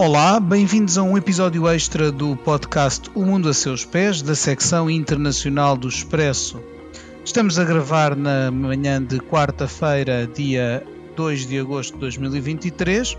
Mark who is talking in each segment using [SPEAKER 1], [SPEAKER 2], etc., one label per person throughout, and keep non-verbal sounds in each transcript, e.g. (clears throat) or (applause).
[SPEAKER 1] Olá, bem-vindos a um episódio extra do podcast O Mundo a Seus Pés, da secção internacional do Expresso. Estamos a gravar na manhã de quarta-feira, dia 2 de agosto de 2023,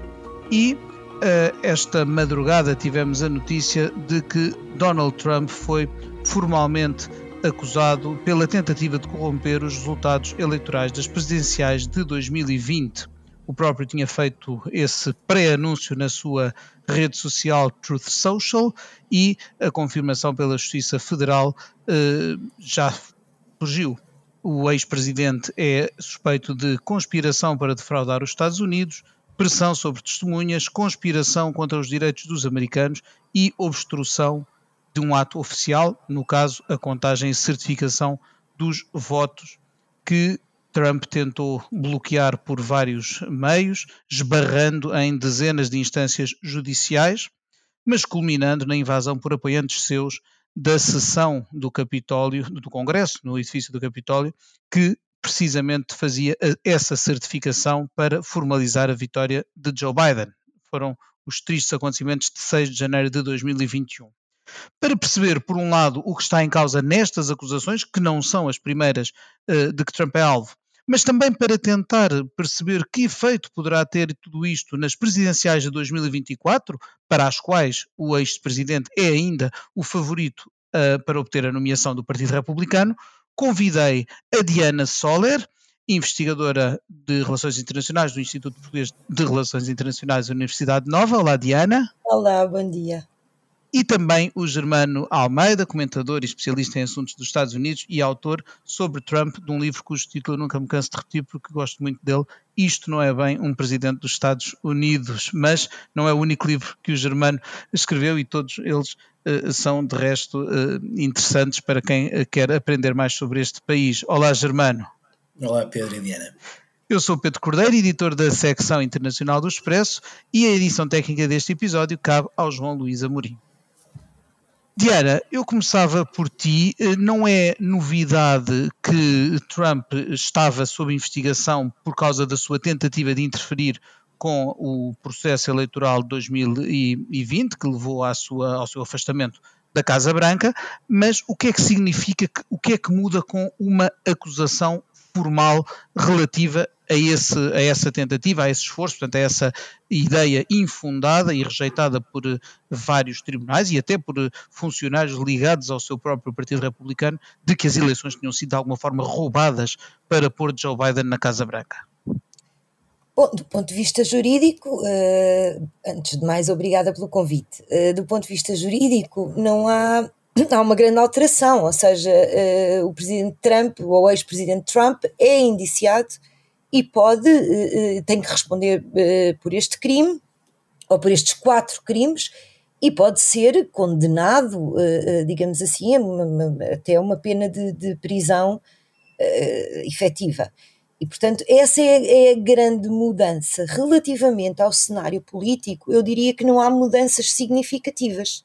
[SPEAKER 1] e uh, esta madrugada tivemos a notícia de que Donald Trump foi formalmente acusado pela tentativa de corromper os resultados eleitorais das presidenciais de 2020. O próprio tinha feito esse pré-anúncio na sua rede social Truth Social e a confirmação pela Justiça Federal eh, já surgiu. O ex-presidente é suspeito de conspiração para defraudar os Estados Unidos, pressão sobre testemunhas, conspiração contra os direitos dos americanos e obstrução de um ato oficial, no caso, a contagem e certificação dos votos que Trump tentou bloquear por vários meios, esbarrando em dezenas de instâncias judiciais, mas culminando na invasão por apoiantes seus da sessão do Capitólio, do Congresso, no edifício do Capitólio, que precisamente fazia essa certificação para formalizar a vitória de Joe Biden. Foram os tristes acontecimentos de 6 de janeiro de 2021 para perceber, por um lado, o que está em causa nestas acusações, que não são as primeiras uh, de que Trump é alvo, mas também para tentar perceber que efeito poderá ter tudo isto nas presidenciais de 2024, para as quais o ex-presidente é ainda o favorito uh, para obter a nomeação do Partido Republicano, convidei a Diana Soler, investigadora de Relações Internacionais do Instituto Português de Relações Internacionais da Universidade Nova. Olá, Diana.
[SPEAKER 2] Olá, bom dia
[SPEAKER 1] e também o Germano Almeida, comentador e especialista em assuntos dos Estados Unidos e autor sobre Trump de um livro cujo título eu nunca me canso de repetir porque gosto muito dele. Isto não é bem um presidente dos Estados Unidos, mas não é o único livro que o Germano escreveu e todos eles uh, são de resto uh, interessantes para quem uh, quer aprender mais sobre este país. Olá, Germano.
[SPEAKER 3] Olá, Pedro e Diana.
[SPEAKER 1] Eu sou Pedro Cordeiro, editor da secção internacional do Expresso, e a edição técnica deste episódio cabe ao João Luís Amorim. Diana, eu começava por ti. Eh, não é novidade que Trump estava sob investigação por causa da sua tentativa de interferir com o processo eleitoral de 2020, que levou sua, ao seu afastamento da Casa Branca, mas o que é que significa, o que é que muda com uma acusação formal relativa a, esse, a essa tentativa, a esse esforço, portanto, a essa ideia infundada e rejeitada por eh, vários tribunais e até por eh, funcionários ligados ao seu próprio Partido Republicano, de que as eleições tinham sido de alguma forma roubadas para pôr Joe Biden na Casa Branca.
[SPEAKER 2] Bom, do ponto de vista jurídico, uh, antes de mais, obrigada pelo convite. Do ponto de vista jurídico, não há há uma grande alteração, ou seja, uh, o presidente Trump, ou o ex-presidente Trump, é indiciado e pode, uh, tem que responder uh, por este crime, ou por estes quatro crimes, e pode ser condenado, digamos assim, até uma pena de, de prisão efetiva. E, portanto, essa é, é, a grande mudança. Relativamente ao cenário político, eu diria que não há mudanças significativas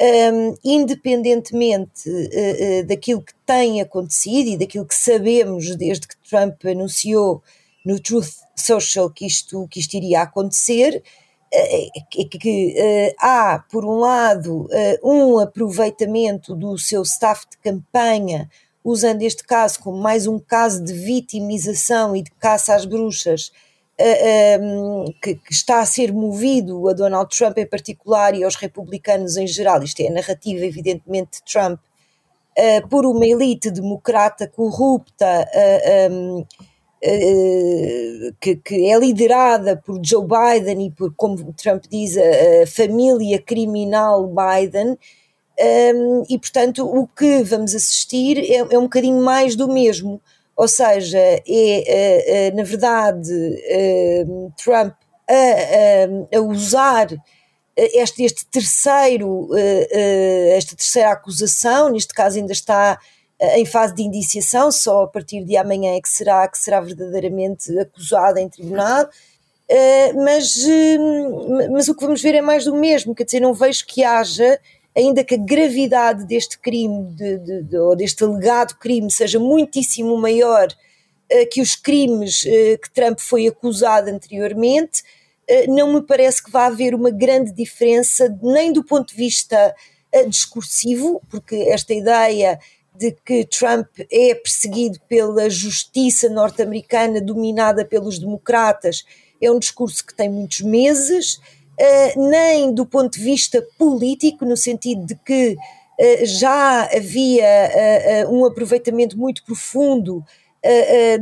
[SPEAKER 2] um, independentemente uh, uh, daquilo que tem acontecido e daquilo que sabemos desde que Trump anunciou no Truth Social que isto, que isto iria acontecer, é que há, por um lado, um aproveitamento do seu staff de campanha, usando este caso como mais um caso de vitimização e de caça às bruxas, uh, que, que, está a ser movido a Donald Trump em particular e aos republicanos em geral, isto é a narrativa evidentemente de Trump, uh, por uma elite democrata corrupta um, que, que, é liderada por Joe Biden e por, como Trump diz, a, a família criminal Biden, um, e portanto o que vamos assistir é, é um bocadinho mais do mesmo ou seja, é, é, é na verdade é, Trump a, a, a usar este, este terceiro, esta terceira acusação, neste caso ainda está em fase de indiciação, só a partir de amanhã é que será, que será verdadeiramente acusada em tribunal, mas, mas o que vamos ver é mais do mesmo, quer dizer, não vejo que haja ainda que a gravidade deste crime, de, de, de, ou deste alegado crime, seja muitíssimo maior uh, que os crimes uh, que Trump foi acusado anteriormente, não me parece que vá haver uma grande diferença, nem do ponto de vista discursivo, porque esta ideia de que Trump é perseguido pela justiça norte-americana dominada pelos democratas é um discurso que tem muitos meses, uh, nem do ponto de vista político, no sentido de que uh, já havia uh, um aproveitamento muito profundo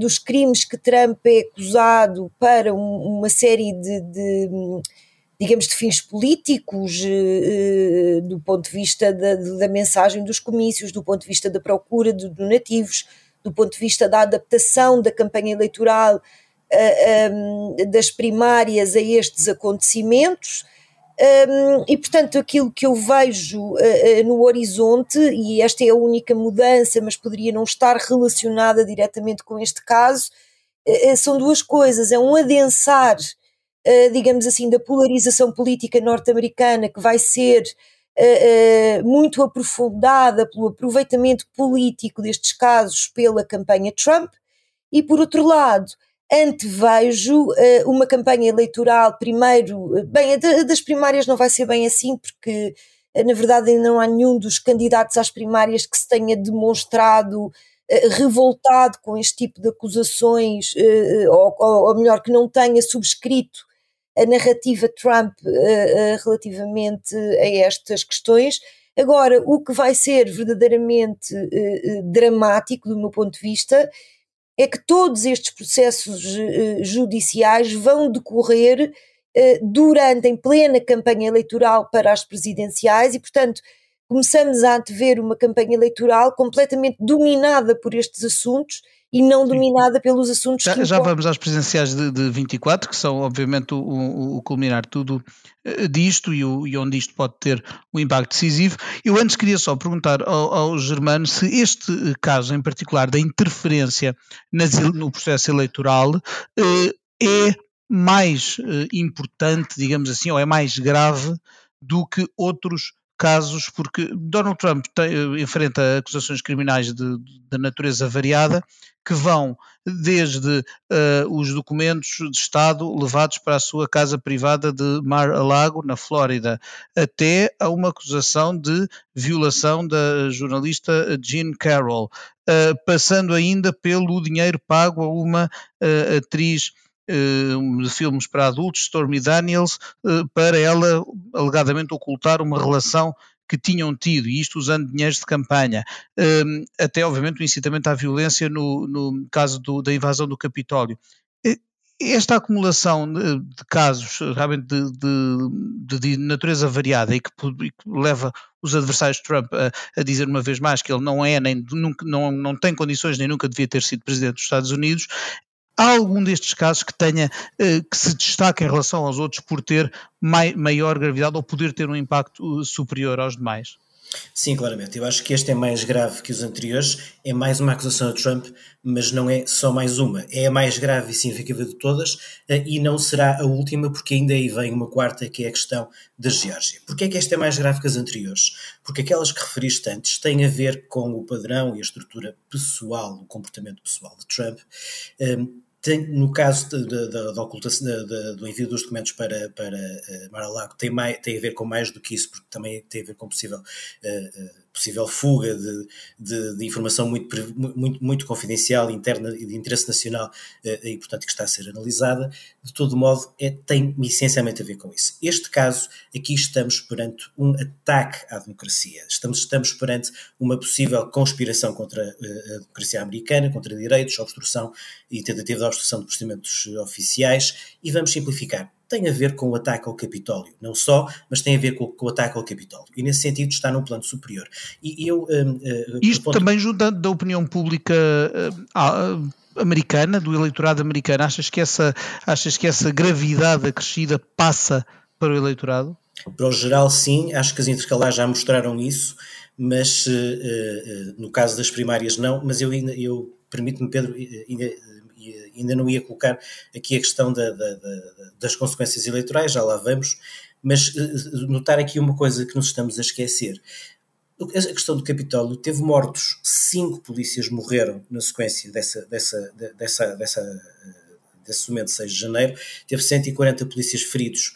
[SPEAKER 2] dos crimes que Trump é acusado para um, uma série de, de digamos, de fins políticos, eh, eh, do ponto de vista da, da, mensagem dos comícios, do ponto de vista da procura de donativos, do ponto de vista da adaptação da campanha eleitoral das primárias a estes acontecimentos. e portanto, aquilo que eu vejo no horizonte, e esta é a única mudança, mas poderia não estar relacionada diretamente com este caso, são duas coisas: é um adensar uh, digamos assim, da polarização política norte-americana que vai ser uh, uh, muito aprofundada pelo aproveitamento político destes casos pela campanha Trump, e por outro lado, antevejo uma campanha eleitoral, primeiro, bem, a das primárias não vai ser bem assim, porque na verdade ainda não há nenhum dos candidatos às primárias que se tenha demonstrado revoltado com este tipo de acusações, ou, ou, melhor, que não tenha subscrito a narrativa Trump uh, uh, relativamente a estas questões. Agora, o que vai ser verdadeiramente uh, dramático, do meu ponto de vista, é que todos estes processos judiciais vão decorrer durante, em plena campanha eleitoral para as presidenciais e, portanto, começamos a antever uma campanha eleitoral completamente dominada por estes assuntos e não dominada pelos assuntos
[SPEAKER 1] já,
[SPEAKER 2] que.
[SPEAKER 1] Já vamos às presenciais de, de 24, que são obviamente o, o, o culminar tudo uh, disto e, o, e, onde isto pode ter um impacto decisivo. Eu antes queria só perguntar ao, ao Germano se este eh, caso em particular da interferência nas, no processo eleitoral uh, é mais importante, digamos assim, ou é mais grave do que outros casos, porque Donald Trump tem, enfrenta acusações criminais de, de natureza variada que vão desde uh, os documentos de Estado levados para a sua casa privada de Mar-a-Lago, na Flórida, até a uma acusação de violação da jornalista Jean Carroll, uh, passando ainda pelo dinheiro pago a uma uh, atriz de filmes para adultos, Stormy Daniels, para ela alegadamente ocultar uma relação que tinham tido, e isto usando dinheiros de campanha, um, até obviamente o incitamento à violência no, no caso do, da invasão do Capitólio. Esta acumulação de, de casos realmente de, de, de, natureza variada e que, e que, leva os adversários de Trump a, a, dizer uma vez mais que ele não é, nem nunca, não, não tem condições, nem nunca devia ter sido presidente dos Estados Unidos, Há algum destes casos que tenha eh, que se destaque em relação aos outros por ter mai, maior gravidade ou poder ter um impacto eh, superior aos demais?
[SPEAKER 3] Sim, claramente. Eu acho que este é mais grave que os anteriores. É mais uma acusação a Trump, mas não é só mais uma. É a mais grave e significativa de todas eh, e não será a última, porque ainda aí vem uma quarta, que é a questão da Geórgia. Porquê é que esta é mais grave que as anteriores? Porque aquelas que referiste antes têm a ver com o padrão e a estrutura pessoal, o comportamento pessoal de Trump. Um, tem, no caso da ocultação do envio dos documentos para, para uh, Mar-a-Lago, tem, tem a ver com mais do que isso, porque também tem a ver com possível uh, possível fuga de, de, de, informação muito, muito, muito confidencial, interna e de interesse nacional eh, e, portanto, que está a ser analisada, de todo modo, é, tem essencialmente a ver com isso. Este caso, aqui estamos perante um ataque à democracia, estamos, estamos perante uma possível conspiração contra eh, a democracia americana, contra direitos, obstrução e tentativa de obstrução de procedimentos oficiais, e vamos simplificar tem a ver com o ataque ao Capitólio, não só, mas tem a ver com, com o ataque ao Capitólio. E nesse sentido está num plano superior. E eu,
[SPEAKER 1] um, uh, Isto ponto... também junto da opinião pública uh, americana, do eleitorado americano, achas que, essa, achas que essa gravidade acrescida passa para o eleitorado?
[SPEAKER 3] Para o geral, sim, acho que as intercalares já mostraram isso, mas uh, no caso das primárias não, mas eu, eu permito-me, Pedro, ainda ainda não ia colocar aqui a questão da, da, da, das consequências eleitorais, já lá vamos, mas eh, notar aqui uma coisa que nos estamos a esquecer. A questão do Capitólio teve mortos, cinco polícias morreram na sequência dessa, dessa, dessa, dessa desse momento, 6 de janeiro, teve 140 polícias feridos.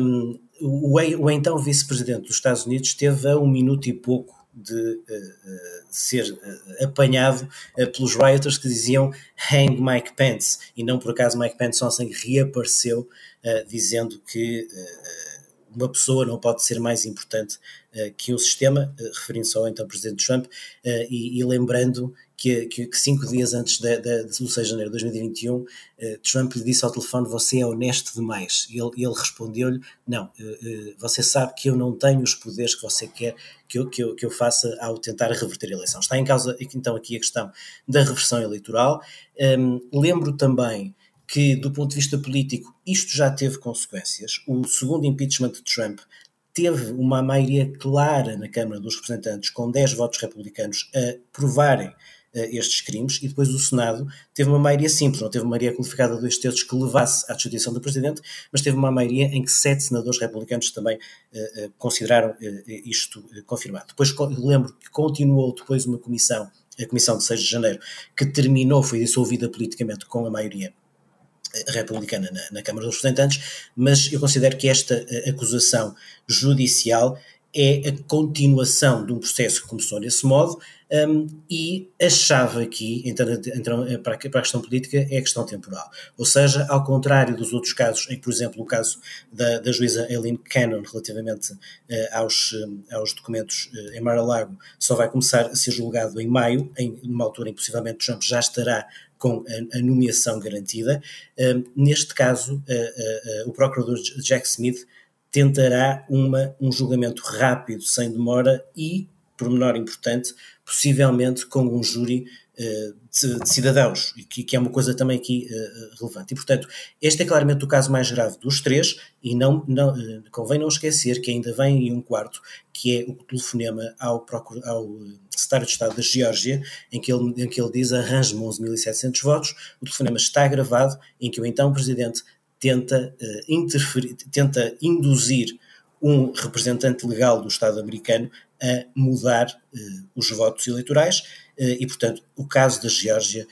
[SPEAKER 3] Um, o, o, então vice-presidente dos Estados Unidos teve a um minuto e pouco de uh, ser uh, apanhado pelos rioters que diziam hang Mike Pence. E não por acaso Mike Pence ontem reapareceu dizendo que uma pessoa não pode ser mais importante que um sistema, referindo-se ao então Presidente Trump, e, e, lembrando que, que, cinco dias antes da, da, do 6 de janeiro de 2021, Trump lhe disse ao telefone: Você é honesto demais. E ele, ele respondeu-lhe: Não, você sabe que eu não tenho os poderes que você quer que eu, que eu, que eu faça ao tentar reverter a eleição. Está em causa então aqui a questão da reversão eleitoral. Um, lembro também que, do ponto de vista político, isto já teve consequências. O segundo impeachment de Trump teve uma maioria clara na Câmara dos Representantes, com 10 votos republicanos, a provarem estes crimes, e depois o Senado teve uma maioria simples, não teve uma maioria qualificada de dois terços que levasse à destituição do Presidente, mas teve uma maioria em que sete senadores republicanos também uh, uh, consideraram isto confirmado. Depois lembro que continuou depois uma comissão, a Comissão de 6 de Janeiro, que terminou, foi dissolvida politicamente com a maioria republicana na, na, Câmara dos Representantes, mas eu considero que esta eh, acusação judicial é a continuação de um processo que começou desse modo um, e a chave aqui, então, para, a, para a questão política, é a questão temporal. Ou seja, ao contrário dos outros casos, em por exemplo o caso da, da juíza Eileen Cannon relativamente uh, aos, aos documentos uh, em Mar-a-Lago, só vai começar a ser julgado em maio, em numa altura em que possivelmente Trump já estará com a, a nomeação garantida. Uh, neste caso, uh, o procurador Jack Smith tentará uma, um julgamento rápido, sem demora e, por menor importante, possivelmente com um júri de, de, cidadãos, que, que, é uma coisa também aqui uh, relevante. E, portanto, este é claramente o caso mais grave dos três, e não, não uh, convém não esquecer que ainda vem um quarto, que é o telefonema ao, procur, ao secretário de Estado da Geórgia, em que ele, em que ele diz arranje-me 11.700 votos, o telefonema está gravado, em que o então Presidente tenta, uh, interferir, tenta induzir um representante legal do Estado americano a mudar uh, os votos eleitorais uh, e, portanto, o caso da Geórgia,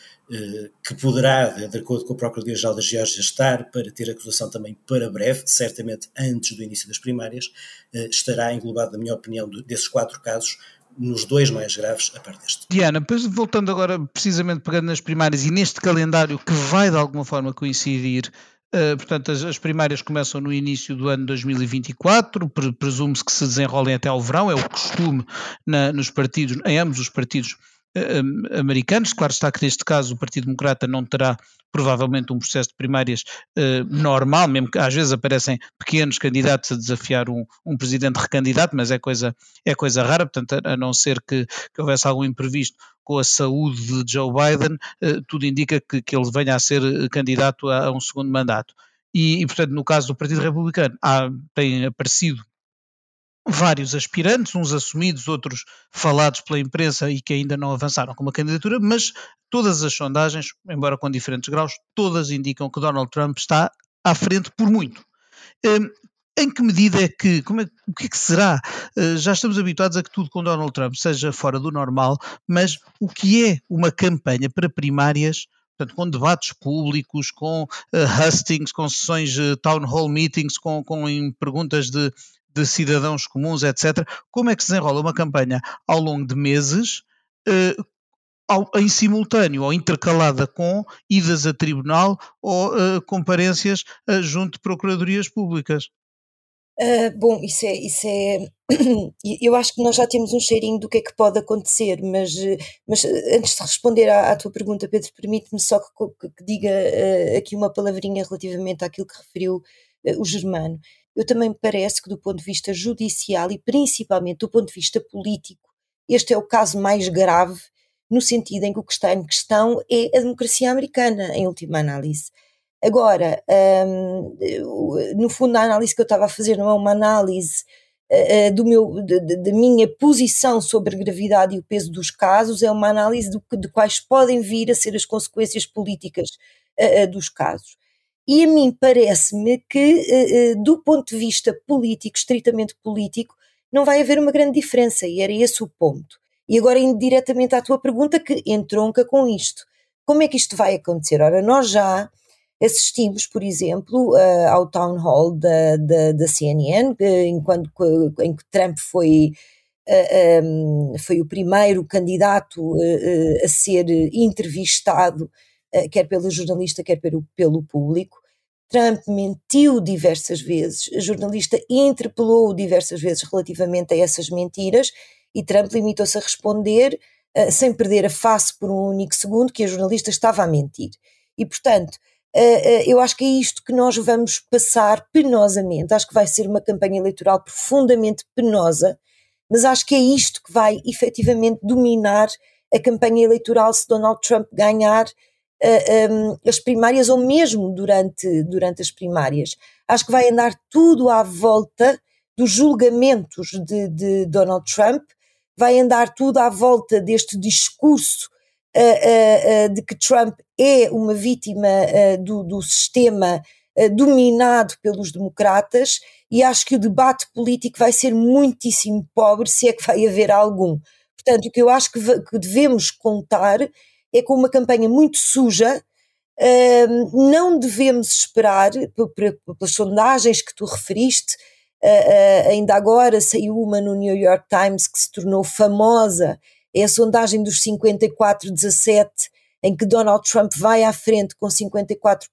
[SPEAKER 3] que poderá, de acordo com o Procurador-Geral da Geórgia, estar para ter acusação também para breve, certamente antes do início das primárias, estará englobado, na minha opinião, desses quatro casos, nos dois mais graves a parte deste.
[SPEAKER 1] Diana, depois voltando agora precisamente pegando nas primárias e neste calendário que vai de alguma forma coincidir Uh, portanto, as, as, primárias começam no início do ano 2024, pre, presume-se que se desenrolem até ao verão, é o costume na, nos partidos, em ambos os partidos uh, americanos. Claro está que neste caso o Partido Democrata não terá provavelmente um processo de primárias uh, normal, mesmo que às vezes aparecem pequenos candidatos a desafiar um, um presidente recandidato, mas é coisa, é coisa rara, portanto, a, a não ser que, que, houvesse algum imprevisto com a saúde de Joe Biden, uh, tudo indica que, que, ele venha a ser eh, candidato a, a um segundo mandato. E, e, portanto, no caso do Partido Republicano, há, tem aparecido vários aspirantes, uns assumidos, outros falados pela imprensa e que ainda não avançaram com uma candidatura, mas todas as sondagens, embora com diferentes graus, todas indicam que Donald Trump está à frente por muito. Em que medida é que, como é, o que é que será? Uh, já estamos habituados a que tudo com Donald Trump seja fora do normal, mas o que é uma campanha para primárias, portanto, com debates públicos, com uh, hustings, com sessões de uh, town hall meetings, com, com perguntas de de cidadãos comuns, etc. Como é que se desenrola uma campanha ao longo de meses, em simultâneo ou intercalada com idas a tribunal ou comparências junto de procuradorias públicas?
[SPEAKER 2] Uh, bom, isso é, isso é. (clears throat) Eu acho que nós já temos um cheirinho do que é que pode acontecer, mas, mas antes de responder à, à tua pergunta, Pedro, permite-me só que, que, que diga uh, aqui uma palavrinha relativamente àquilo que referiu uh, o Germano eu também me parece que, do ponto de vista judicial e principalmente do ponto de vista político, este é o caso mais grave, no sentido em que o que está em questão é a democracia americana, em última análise. Agora, hum, no fundo, a análise que eu estava a fazer não é uma análise uh, do meu, da minha posição sobre a gravidade e o peso dos casos, é uma análise do, de quais podem vir a ser as consequências políticas uh, dos casos. E a mim parece-me que, eh, do ponto de vista político, estritamente político, não vai haver uma grande diferença, e era esse o ponto. E agora, indo diretamente à tua pergunta, que entronca com isto. Como é que isto vai acontecer? Ora, nós já assistimos, por exemplo, uh, ao town hall da, da, da CNN, enquanto, em que Trump foi, uh, um, foi o primeiro candidato uh, a ser entrevistado, quer pelo jornalista, quer pelo, pelo público. Trump mentiu diversas vezes, a jornalista interpelou diversas vezes relativamente a essas mentiras e Trump limitou-se a responder sem perder a face por um único segundo que a jornalista estava a mentir. E, portanto, eu acho que é isto que nós vamos passar penosamente. Acho que vai ser uma campanha eleitoral profundamente penosa, mas acho que é isto que vai efetivamente dominar a campanha eleitoral se Donald Trump ganhar uh, eh, um, as primárias ou mesmo durante, durante as primárias. Acho que vai andar tudo à volta dos julgamentos de, de Donald Trump, vai andar tudo à volta deste discurso de que Trump é uma vítima do, do, sistema dominado pelos democratas e acho que o debate político vai ser muitíssimo pobre, se é que vai haver algum. Portanto, o que eu acho que, que devemos contar é com uma campanha muito suja, Uh, não devemos esperar, pelas sondagens que tu referiste, uh, uh, ainda agora saiu uma no New York Times que se tornou famosa é a sondagem dos 54-17, em que Donald Trump vai à frente com 54%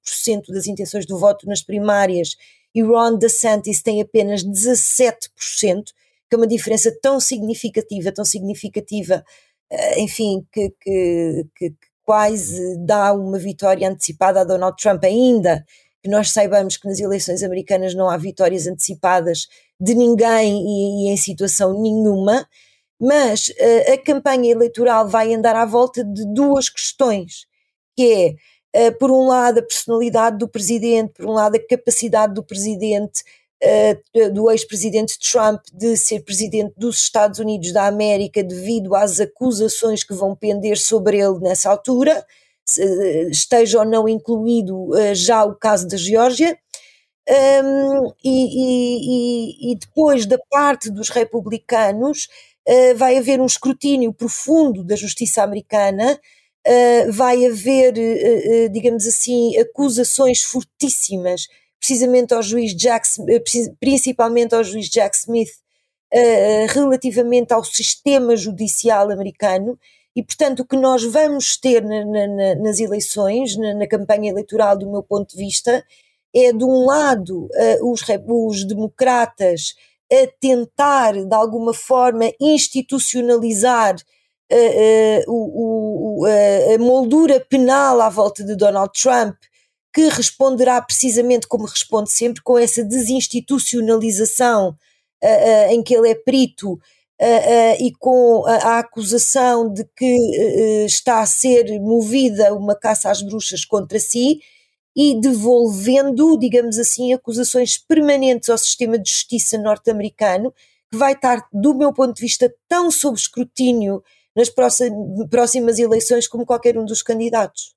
[SPEAKER 2] das intenções do voto nas primárias e Ron DeSantis tem apenas 17%, que é uma diferença tão significativa, tão significativa, eh, enfim, que, que, que quase dá uma vitória antecipada a Donald Trump, ainda que nós saibamos que nas eleições americanas não há vitórias antecipadas de ninguém e, e em situação nenhuma, mas uh, a campanha eleitoral vai andar à volta de duas questões, que é, uh, por um lado, a personalidade do presidente, por um lado, a capacidade do presidente, uh, do ex-presidente Trump, de ser presidente dos Estados Unidos da América devido às acusações que vão pender sobre ele nessa altura, esteja ou não incluído já o caso da Geórgia. Um, e, e, e, depois da parte dos republicanos vai haver um escrutínio profundo da justiça americana, uh, vai haver, uh, digamos assim, acusações fortíssimas, precisamente ao juiz Jack, principalmente ao juiz Jack Smith, relativamente ao sistema judicial americano. E, portanto, o que nós vamos ter na, na, nas eleições, na, na, campanha eleitoral, do meu ponto de vista, é, de um lado, os, os democratas a tentar, de alguma forma, institucionalizar uh, uh, o, o, a moldura penal à volta de Donald Trump, que responderá precisamente como responde sempre, com essa desinstitucionalização em que ele é perito. e com a, a, acusação de que está a ser movida uma caça às bruxas contra si, e devolvendo, digamos assim, acusações permanentes ao sistema de justiça norte-americano, que vai estar, do meu ponto de vista, tão sob escrutínio nas próximas eleições como qualquer um dos candidatos.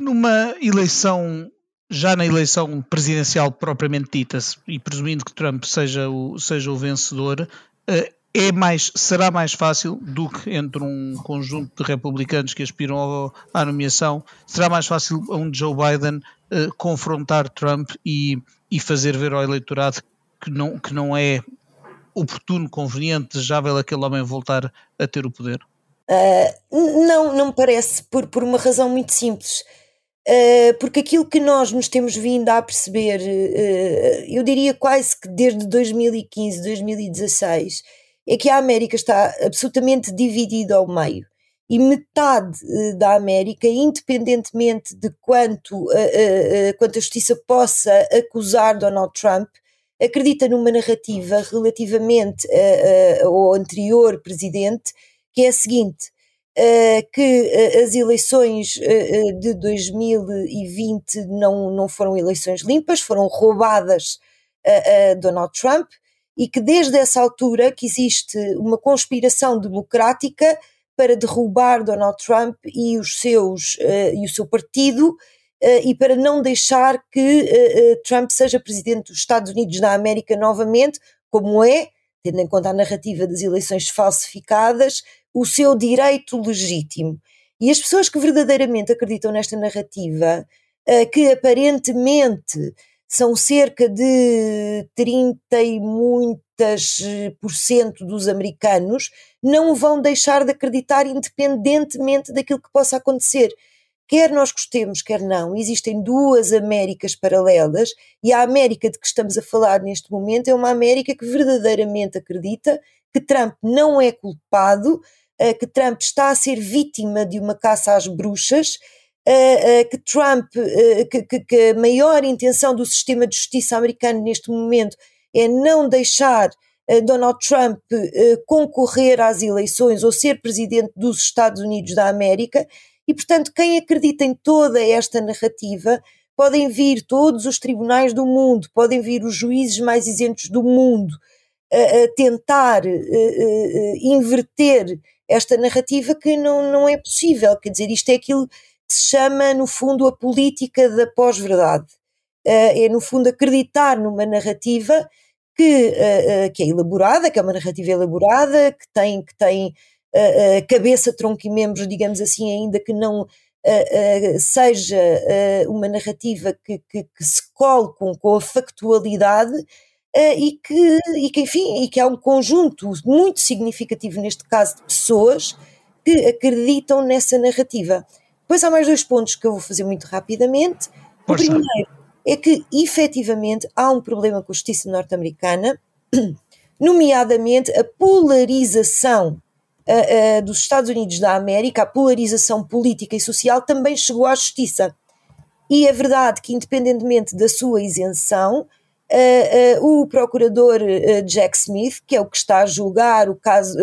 [SPEAKER 1] Numa eleição, já na eleição presidencial propriamente dita, e presumindo que Trump seja o, seja o vencedor, eh, é mais, será mais fácil do que entre um conjunto de republicanos que aspiram ao, à nomeação, será mais fácil a um Joe Biden uh, confrontar Trump e, e fazer ver ao eleitorado que não, que não é oportuno, conveniente, desejável aquele homem voltar a ter o poder?
[SPEAKER 2] Uh, não, não me parece, por, por uma razão muito simples. Uh, porque aquilo que nós nos temos vindo a perceber, uh, eu diria quase que desde 2015, 2016, é que a América está absolutamente dividida ao meio. E metade uh, da América, independentemente de quanto, uh, uh, quanto a justiça possa acusar Donald Trump, acredita numa narrativa relativamente ao anterior presidente, que é a seguinte: que as eleições de 2020 não, não foram eleições limpas, foram roubadas a Donald Trump e que desde essa altura que existe uma conspiração democrática para derrubar Donald Trump e os seus uh, e o seu partido uh, e para não deixar que uh, Trump seja presidente dos Estados Unidos da América novamente, como é, tendo em conta a narrativa das eleições falsificadas, o seu direito legítimo. E as pessoas que verdadeiramente acreditam nesta narrativa que aparentemente são cerca de 30 e muitas por cento dos americanos, não vão deixar de acreditar independentemente daquilo que possa acontecer. Quer nós gostemos, quer não, existem duas Américas paralelas e a América de que estamos a falar neste momento é uma América que verdadeiramente acredita que Trump não é culpado, eh, que Trump está a ser vítima de uma caça às bruxas, eh, eh, que Trump, que, que a maior intenção do sistema de justiça americano neste momento é não deixar Donald Trump concorrer às eleições ou ser presidente dos Estados Unidos da América e, portanto, quem acredita em toda esta narrativa podem vir todos os tribunais do mundo, podem vir os juízes mais isentos do mundo a, a tentar a, a, inverter esta narrativa que não, não é possível. Quer dizer, isto é aquilo que se chama, no fundo, a política da pós-verdade. é, no fundo, acreditar numa narrativa que, que é elaborada, que é uma narrativa elaborada, que tem, que tem uh, cabeça, tronco e membros, digamos assim, ainda que não uh, seja uma narrativa que, que, que, se cole com, com a factualidade e, que, e que, enfim, e que há um conjunto muito significativo, neste caso, de pessoas que acreditam nessa narrativa. Depois há mais dois pontos que eu vou fazer muito rapidamente. O primeiro é que, efetivamente, há um problema com a justiça norte-americana, (clears throat) nomeadamente a polarização uh, uh, dos Estados Unidos da América, a polarização política e social também chegou à justiça. E é verdade que, independentemente da sua isenção, uh, o procurador Jack Smith, que é o que está a julgar o caso,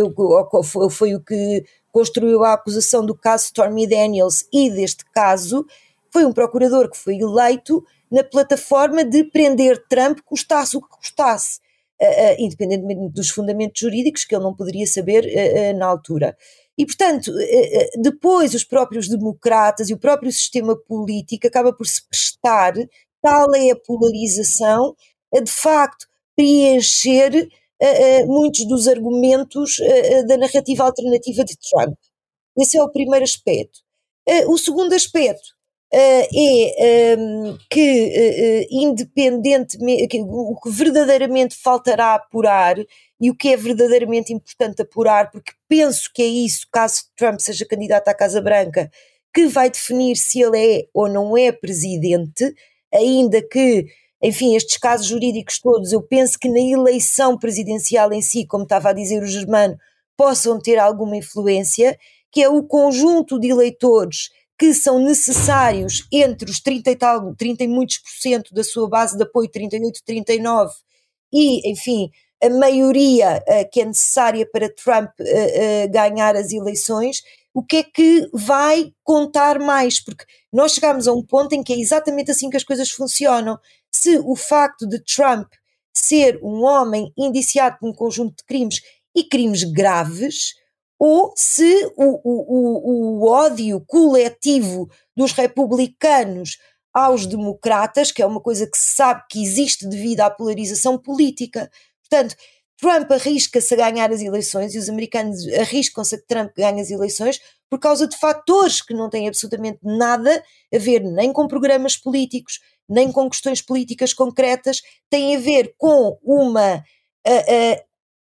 [SPEAKER 2] foi, foi o que construiu a acusação do caso Stormy Daniels e deste caso, foi um procurador que foi eleito na plataforma de prender Trump, custasse o que custasse uh, independentemente dos fundamentos jurídicos, que ele não poderia saber uh, na altura. E, portanto, depois os próprios democratas e o próprio sistema político acaba por se prestar, tal é a polarização, a de facto preencher muitos dos argumentos da narrativa alternativa de Trump. Esse é o primeiro aspecto. o segundo aspecto Uh, é um, ehm, que, uh, independentemente, o que verdadeiramente faltará apurar e o que é verdadeiramente importante apurar, porque penso que é isso, caso Trump seja candidato à Casa Branca, que vai definir se ele é ou não é presidente, ainda que, enfim, estes casos jurídicos todos, eu penso que na eleição presidencial em si, como estava a dizer o Germano, possam ter alguma influência, que é o conjunto de eleitores que são necessários entre os 30 e tal, 30 e muitos por cento da sua base de apoio, 38, 39, e, enfim, a maioria uh, que é necessária para Trump uh, uh, ganhar as eleições, o que é que vai contar mais? Porque nós chegamos a um ponto em que é exatamente assim que as coisas funcionam. Se o facto de Trump ser um homem indiciado por um conjunto de crimes e crimes graves, ou se o, o, o, ódio coletivo dos republicanos aos democratas, que é uma coisa que se sabe que existe devido à polarização política. Portanto, Trump arrisca-se a ganhar as eleições e os americanos arriscam-se a que Trump ganhe as eleições por causa de fatores que não têm absolutamente nada a ver nem com programas políticos, nem com questões políticas concretas, têm a ver com uma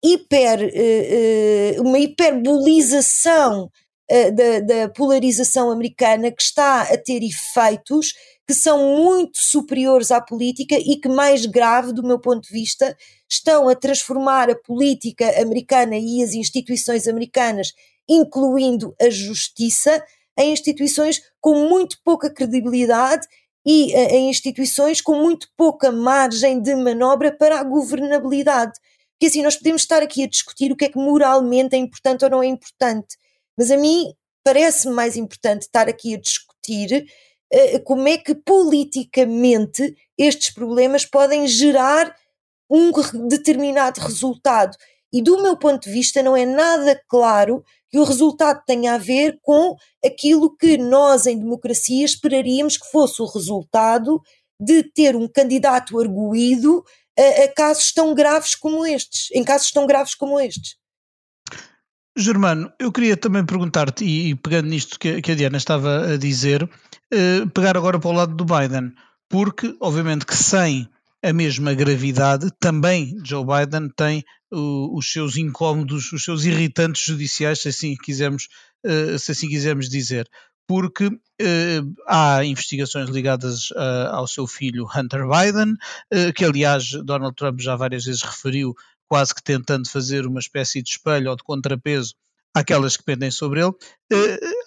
[SPEAKER 2] hiper, uh, uh, uma hiperbolização da, da, polarização americana que está a ter efeitos que são muito superiores à política e que, mais grave, do meu ponto de vista, estão a transformar a política americana e as instituições americanas, incluindo a justiça, em instituições com muito pouca credibilidade e em instituições com muito pouca margem de manobra para a governabilidade. Porque assim, nós podemos estar aqui a discutir o que é que moralmente é importante ou não é importante, mas a mim parece-me mais importante estar aqui a discutir uh, como é que politicamente estes problemas podem gerar um determinado resultado. E do meu ponto de vista, não é nada claro que o resultado tenha a ver com aquilo que nós, em democracia, esperaríamos que fosse o resultado de ter um candidato arguído a, a casos tão graves como estes, em casos tão graves como estes.
[SPEAKER 1] Germano, eu queria também perguntar-te, e pegando nisto que, a Diana estava a dizer, pegar agora para o lado do Biden, porque obviamente que sem a mesma gravidade, também Joe Biden tem uh, os seus incómodos, os seus irritantes judiciais, se assim quisermos, uh, se assim quisermos dizer. Porque uh, há investigações ligadas ao seu filho Hunter Biden, que aliás Donald Trump já várias vezes referiu, quase que tentando fazer uma espécie de espelho ou de contrapeso àquelas que pendem sobre ele.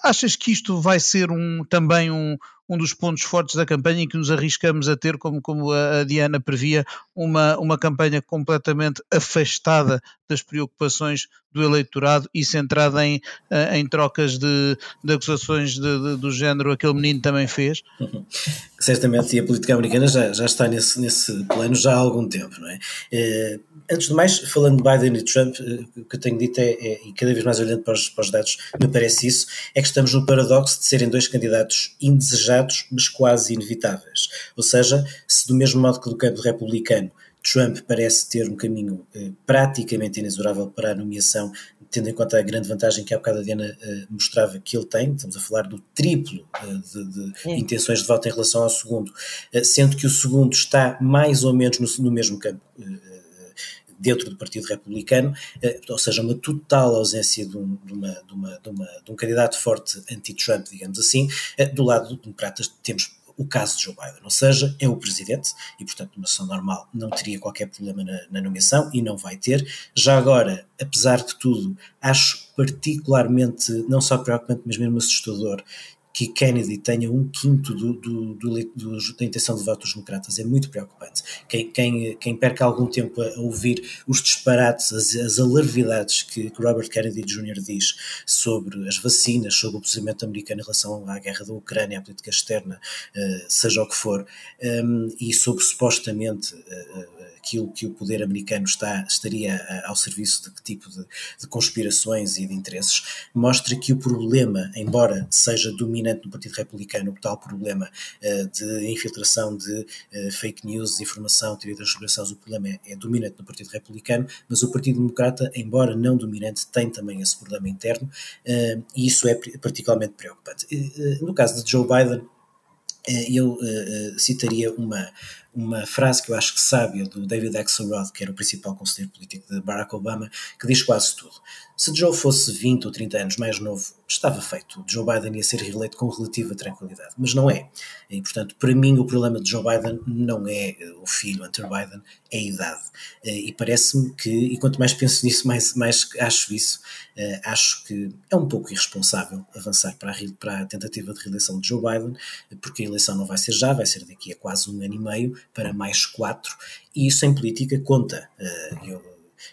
[SPEAKER 1] Achas que isto vai ser um, também um, um dos pontos fortes da campanha em que nos arriscamos a ter, como, como a, Diana previa, uma, uma campanha completamente afastada das preocupações do eleitorado e centrada em, eh, em trocas de, de acusações de, de, do género aquele menino também fez?
[SPEAKER 3] Uhum. (laughs) Certamente, e a política americana já, já está nesse, nesse plano já há algum tempo, não é? é antes de mais, falando de Biden e Trump, eh, o que eu tenho dito é, é, e cada vez mais olhando para os, para os dados, me parece isso, é que estamos no paradoxo de serem dois candidatos indesejados, mas quase inevitáveis. Ou seja, se do mesmo modo que do campo republicano Trump parece ter um caminho eh, praticamente inexorável para a nomeação, tendo em conta a grande vantagem que a bocado a Diana eh, mostrava que ele tem, estamos a falar do triplo eh, de, de intenções de voto em relação ao segundo, eh, sendo que o segundo está mais ou menos no, no mesmo campo eh, dentro do Partido Republicano, eh, ou seja, uma total ausência de um, de uma, de uma, de uma, de um candidato forte anti-Trump, digamos assim. Do lado do democratas temos o caso de Joe Biden, ou seja, é o presidente e, portanto, numa sessão normal não teria qualquer problema na, na, nomeação e não vai ter. Já agora, apesar de tudo, acho particularmente, não só preocupante, mas mesmo assustador que Kennedy tenha um quinto do, do, do, da intenção de voto dos democratas é muito preocupante. Quem, quem, quem perca algum tempo a, ouvir os disparates, as, as alarvidades que, que, Robert Kennedy Jr. diz sobre as vacinas, sobre o posicionamento americano em relação à guerra da Ucrânia, à política externa, uh, seja o que for, ehm, e sobre supostamente uh, aquilo que o poder americano está, estaria eh, ao serviço de que tipo de, de conspirações e de interesses, mostra que o problema, embora seja dominante no Partido Republicano, o tal problema uh, de infiltração de uh, fake news, desinformação, teoria das conspirações, o problema é, é, dominante no Partido Republicano, mas o Partido Democrata, embora não dominante, tem também esse problema interno uh, e isso é particularmente preocupante. no caso de Joe Biden, eu citaria uma, uma frase que eu acho que sábia do David Axelrod, que era o principal conselheiro político de Barack Obama, que diz quase tudo. Se Joe fosse 20 ou 30 anos mais novo, estava feito. Joe Biden ia ser reeleito com relativa tranquilidade. Mas não é. E, portanto, para mim, o problema de Joe Biden não é eh, o filho Hunter Biden, é a idade. Eh, e parece-me que, e quanto mais penso nisso, mais, mais acho isso, eh, acho que é um pouco irresponsável avançar para a, para a tentativa de reeleição de Joe Biden, porque a eleição não vai ser já, vai ser daqui a quase um ano e meio, para mais quatro, e isso em política conta. Eu,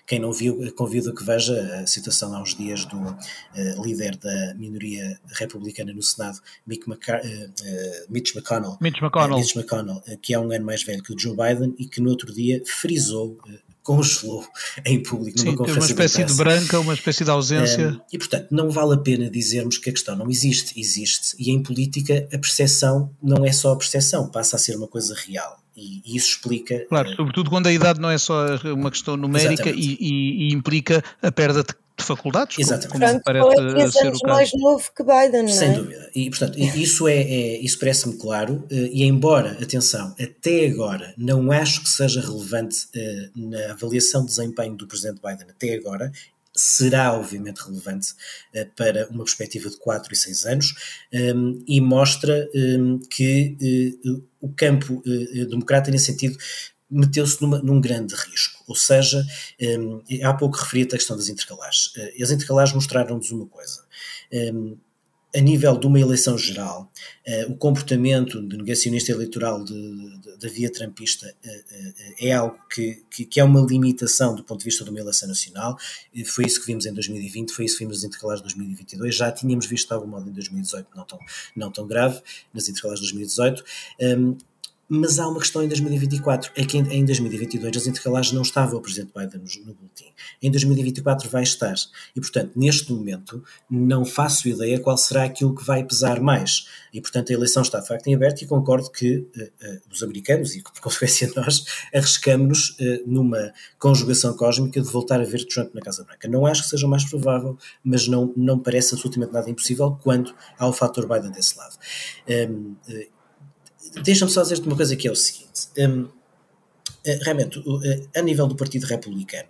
[SPEAKER 3] quem não viu, convido a que veja a situação há uns dias do uh, líder da minoria republicana no Senado, Mick McCar uh, uh, Mitch McConnell,
[SPEAKER 1] Mitch McConnell,
[SPEAKER 3] Mitch McConnell que é um ano mais velho que o Joe Biden e que no outro dia frisou congelou (laughs) em público numa
[SPEAKER 1] Sim,
[SPEAKER 3] conferência
[SPEAKER 1] uma espécie
[SPEAKER 3] de,
[SPEAKER 1] de, branca, uma espécie de ausência. Um,
[SPEAKER 3] e portanto, não vale a pena dizermos que a questão não existe, existe. E em política a percepção não é só a percepção, passa a ser uma coisa real. E, e isso explica.
[SPEAKER 1] Claro, uh, sobretudo quando a idade não é só uma questão numérica e, e, e, implica a perda de de faculdades,
[SPEAKER 3] Exatamente.
[SPEAKER 1] como, como parece
[SPEAKER 2] é ser o caso. mais novo que Biden, não é?
[SPEAKER 3] Sem dúvida. E, portanto, isso, é, é isso parece-me claro, eh, e embora, atenção, até agora não acho que seja relevante uh, na avaliação de desempenho do Presidente Biden até agora, será obviamente relevante uh, para uma perspectiva de 4 e 6 anos um, e mostra um, que uh, o campo uh, democrata, nesse sentido, meteu-se num grande risco. Ou seja, um, há pouco referi-te a questão das intercalares. as intercalares mostraram-nos uma coisa. A nível de uma eleição geral, uh, o comportamento de negacionista eleitoral da via trampista uh, uh, é algo que, que, que, é uma limitação do ponto de vista de uma eleição nacional. foi isso que vimos em 2020, foi isso que vimos nas intercalares de 2022. Já tínhamos visto de algum modo em 2018, não tão, não tão grave, nas intercalares de 2018. Um, mas há uma questão em 2024, é que em 2022 as intercalares não estava o Presidente Biden no, no boletim. Em 2024 vai estar. E, portanto, neste momento, não faço ideia qual será aquilo que vai pesar mais. E, portanto, a eleição está de facto em aberto e concordo que uh, uh, os americanos, e por (laughs) consequência nós, arriscamos uh, numa conjugação cósmica de voltar a ver Trump na Casa Branca. Não acho que seja o mais provável, mas não, não parece absolutamente nada impossível quando há o fator Biden desse lado. Um, Deixa-me só dizer-te uma coisa que é o seguinte. Um, eh, realmente, eh, a nível do Partido Republicano,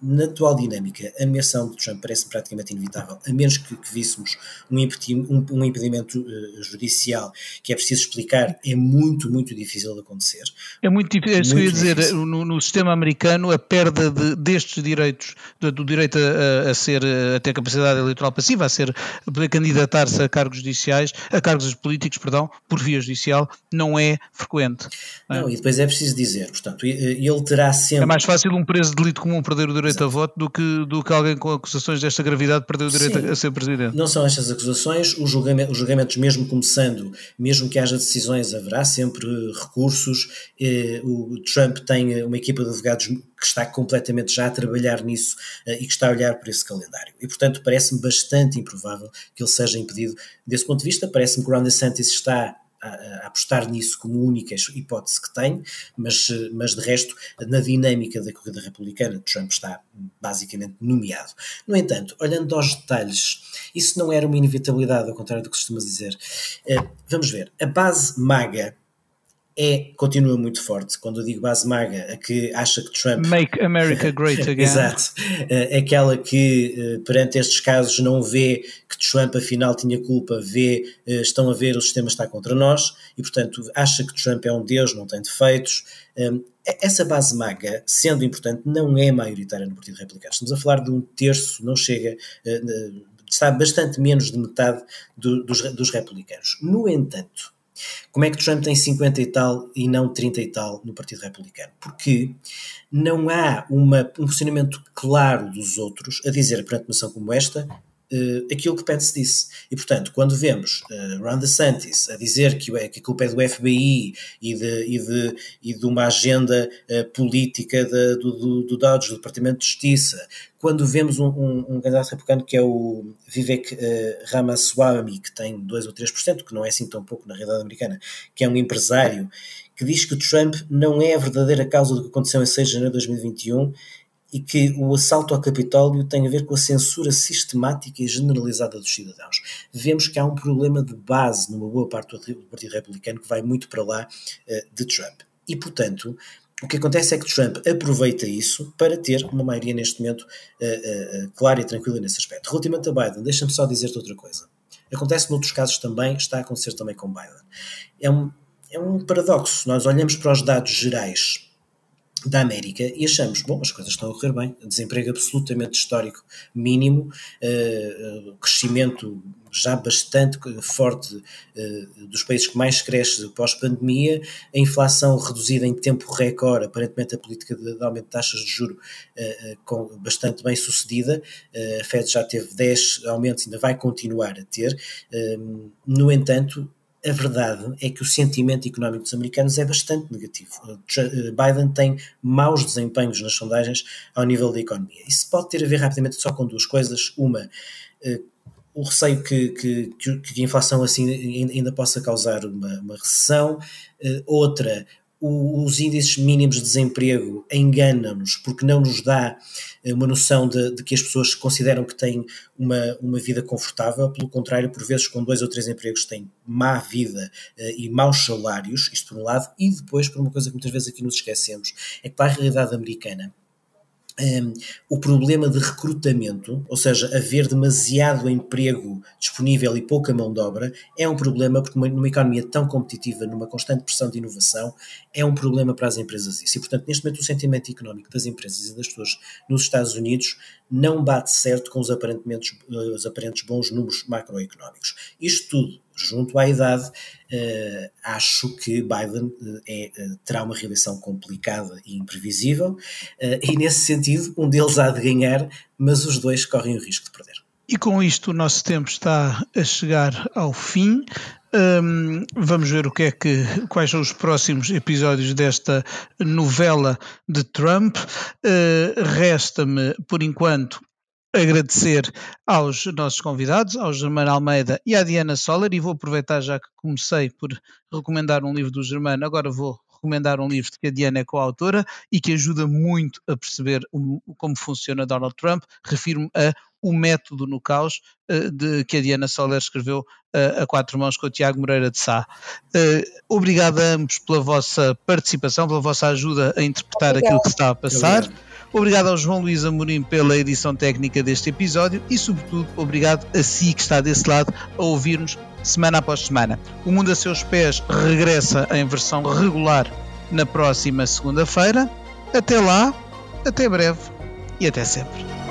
[SPEAKER 3] na atual dinâmica, a menção de Trump parece praticamente inevitável, a menos que, que víssemos um, um, um impedimento uh, judicial que é preciso explicar, é muito, muito difícil de acontecer.
[SPEAKER 1] É muito difícil, é isso que eu ia dizer, no, no, sistema americano, a perda de, destes direitos, do, do direito a, a, ser, a ter capacidade eleitoral passiva, a ser, a poder candidatar-se a cargos judiciais, a cargos políticos, perdão, por via judicial, não é frequente.
[SPEAKER 3] Não, é? e depois é preciso dizer, portanto, ele terá sempre...
[SPEAKER 1] É mais fácil um preso de delito comum perder o direito Exato. a voto do que, do que alguém com acusações desta gravidade perder o direito Sim, a, ser presidente.
[SPEAKER 3] Não são estas acusações, os julgamentos, os julgamentos, mesmo começando, mesmo que haja decisões, haverá sempre recursos. Eh, o Trump tem uma equipa de advogados que está completamente já a trabalhar nisso eh, e que está a olhar para esse calendário. E, portanto, parece-me bastante improvável que ele seja impedido desse ponto de vista. Parece-me que o Ron DeSantis está a, apostar nisso como única hipótese que tem, mas, mas de resto, na dinâmica da corrida republicana, Trump está basicamente nomeado. No entanto, olhando aos detalhes, isso não era uma inevitabilidade, ao contrário do que costuma dizer. Uh, vamos ver, a base maga é, continua muito forte. Quando eu digo base maga, a que acha que Trump.
[SPEAKER 1] Make America (laughs) Great Again.
[SPEAKER 3] Exato. É aquela que, eh, perante estes casos, não vê que Trump afinal tinha culpa, vê, eh, estão a ver, o sistema está contra nós e, portanto, acha que Trump é um Deus, não tem defeitos. Hum, essa base maga, sendo importante, não é maioritária no Partido Republicano. Estamos a falar de um terço, não chega, eh, está bastante menos de metade do, dos, dos republicanos. No entanto, como é que Trump tem 50 e tal e não 30 e tal no Partido Republicano? Porque não há uma, um posicionamento claro dos outros a dizer perante uma ação como esta uh, aquilo que Pence disse. E, portanto, quando vemos uh, Ron DeSantis a dizer que, que a culpa é do FBI e de, e de, e de uma agenda uh, política de, do, do, do Dodge, do Departamento de Justiça, quando vemos um, um, um candidato republicano que é o Vivek uh, Ramaswamy, que tem 2 ou 3%, que não é assim tão pouco na realidade americana, que é um empresário, que diz que Trump não é a verdadeira causa do que aconteceu em 6 de janeiro de 2021 e que o assalto ao Capitólio tem a ver com a censura sistemática e generalizada dos cidadãos. Vemos que há um problema de base numa boa parte do Partido Republicano que vai muito para lá uh, de Trump. E, portanto, o que acontece é que Trump aproveita isso para ter uma maioria neste momento uh, uh, clara e tranquila nesse aspecto. Relativamente a Biden, deixa-me só dizer-te outra coisa. Acontece noutros casos também, está a acontecer também com Biden. É um, é um paradoxo. Nós olhamos para os dados gerais da América e achamos, bom, as coisas estão a correr bem, desemprego absolutamente histórico mínimo, uh, crescimento já bastante forte uh, dos países que mais cresce pós-pandemia, a inflação reduzida em tempo recorde, aparentemente a política de, de aumento de taxas de juro uh, com, bastante bem sucedida, a Fed já teve 10 aumentos, ainda vai continuar a ter, no entanto, a verdade é que o sentimento económico dos americanos é bastante negativo. Biden tem maus desempenhos nas sondagens ao nível da economia. Isso pode ter a ver rapidamente só com duas coisas. Uma, eh, o receio que, que, que, a inflação assim ainda possa causar uma, uma recessão. Eh, os índices mínimos de desemprego enganam-nos porque não nos dá eh, uma noção de, de, que as pessoas consideram que têm uma, uma vida confortável, pelo contrário, por vezes com dois ou três empregos têm má vida uh, e maus salários, isto por um lado, e depois por uma coisa que muitas vezes aqui nos esquecemos, é que para a realidade americana um, o problema de recrutamento, ou seja, haver demasiado emprego disponível e pouca mão de obra, é um problema porque numa economia tão competitiva, numa constante pressão de inovação, é um problema para as empresas isso. E, portanto, neste momento o sentimento económico das empresas e das pessoas nos Estados Unidos não bate certo com os, aparentemente, eh, os aparentes bons números macroeconómicos. Isto tudo, junto à idade, uh, acho que Biden uh, é, uh, terá uma reeleição complicada e imprevisível, e nesse sentido, um deles há de ganhar, mas os dois correm o risco de perder.
[SPEAKER 1] E com isto o nosso tempo está a chegar ao fim. Um, vamos ver o que é que, quais são os próximos episódios desta novela de Trump. Uh, Resta-me, por enquanto, agradecer aos nossos convidados, ao Germano Almeida e à Diana Soller, e vou aproveitar já que comecei por recomendar um livro do Germano, agora vou recomendar um livro que a Diana é coautora e que ajuda muito a perceber o, como funciona Donald Trump. Refiro-me a O Método no Caos, uh, de, que a Diana Soler escreveu uh, a quatro mãos com o Tiago Moreira de Sá. Uh, obrigado a ambos pela vossa participação, pela vossa ajuda a interpretar Obrigado. aquilo que está a passar. Obrigado. Obrigado ao João Luís Amorim pela edição técnica deste episódio e, sobretudo, obrigado a si que está desse lado a ouvir-nos semana após semana. O Mundo a Seus Pés regressa em versão regular na próxima segunda-feira. Até lá, até breve e até sempre.